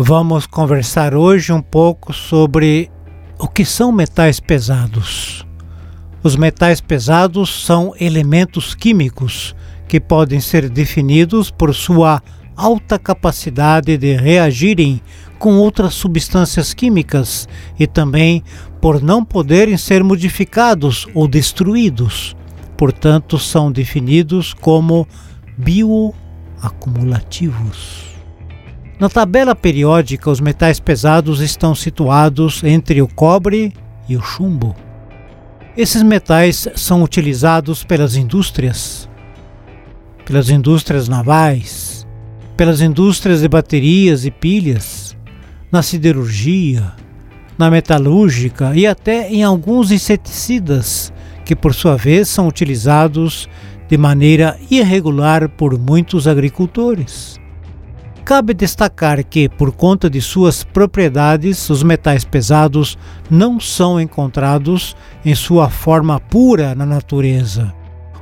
Vamos conversar hoje um pouco sobre o que são metais pesados. Os metais pesados são elementos químicos que podem ser definidos por sua alta capacidade de reagirem com outras substâncias químicas e também por não poderem ser modificados ou destruídos. Portanto, são definidos como bioacumulativos. Na tabela periódica, os metais pesados estão situados entre o cobre e o chumbo. Esses metais são utilizados pelas indústrias, pelas indústrias navais, pelas indústrias de baterias e pilhas, na siderurgia, na metalúrgica e até em alguns inseticidas, que por sua vez são utilizados de maneira irregular por muitos agricultores. Cabe destacar que, por conta de suas propriedades, os metais pesados não são encontrados em sua forma pura na natureza.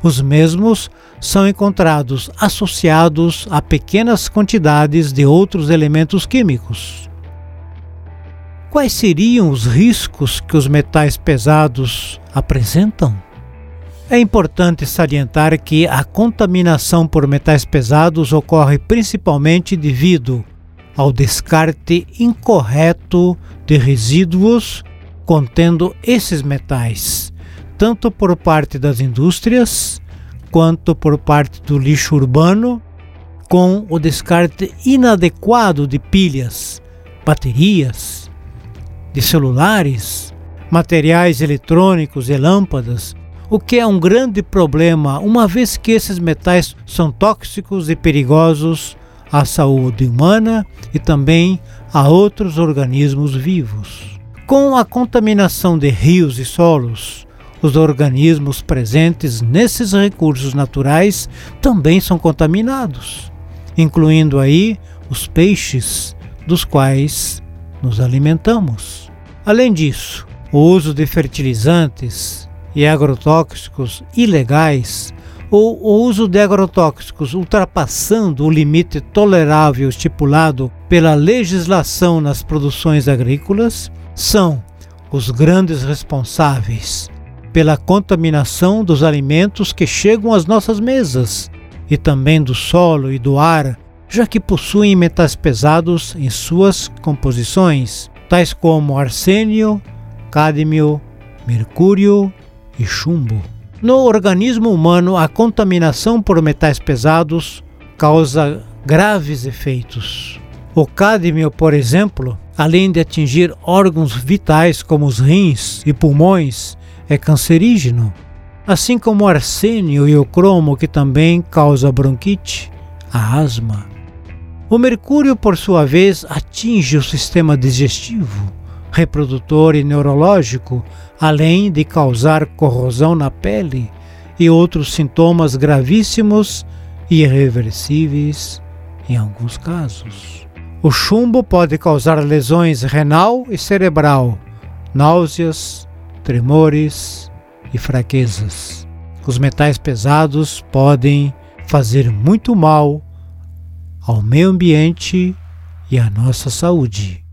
Os mesmos são encontrados associados a pequenas quantidades de outros elementos químicos. Quais seriam os riscos que os metais pesados apresentam? É importante salientar que a contaminação por metais pesados ocorre principalmente devido ao descarte incorreto de resíduos contendo esses metais, tanto por parte das indústrias quanto por parte do lixo urbano, com o descarte inadequado de pilhas, baterias, de celulares, materiais eletrônicos e lâmpadas o que é um grande problema, uma vez que esses metais são tóxicos e perigosos à saúde humana e também a outros organismos vivos. Com a contaminação de rios e solos, os organismos presentes nesses recursos naturais também são contaminados, incluindo aí os peixes dos quais nos alimentamos. Além disso, o uso de fertilizantes e agrotóxicos ilegais ou o uso de agrotóxicos ultrapassando o limite tolerável estipulado pela legislação nas produções agrícolas são os grandes responsáveis pela contaminação dos alimentos que chegam às nossas mesas e também do solo e do ar, já que possuem metais pesados em suas composições, tais como arsênio, cádmio, mercúrio e chumbo. No organismo humano, a contaminação por metais pesados causa graves efeitos. O cádmio, por exemplo, além de atingir órgãos vitais como os rins e pulmões, é cancerígeno, assim como o arsênio e o cromo, que também causa bronquite, a asma. O mercúrio, por sua vez, atinge o sistema digestivo, reprodutor e neurológico, além de causar corrosão na pele e outros sintomas gravíssimos e irreversíveis em alguns casos. O chumbo pode causar lesões renal e cerebral, náuseas, tremores e fraquezas. Os metais pesados podem fazer muito mal ao meio ambiente e à nossa saúde.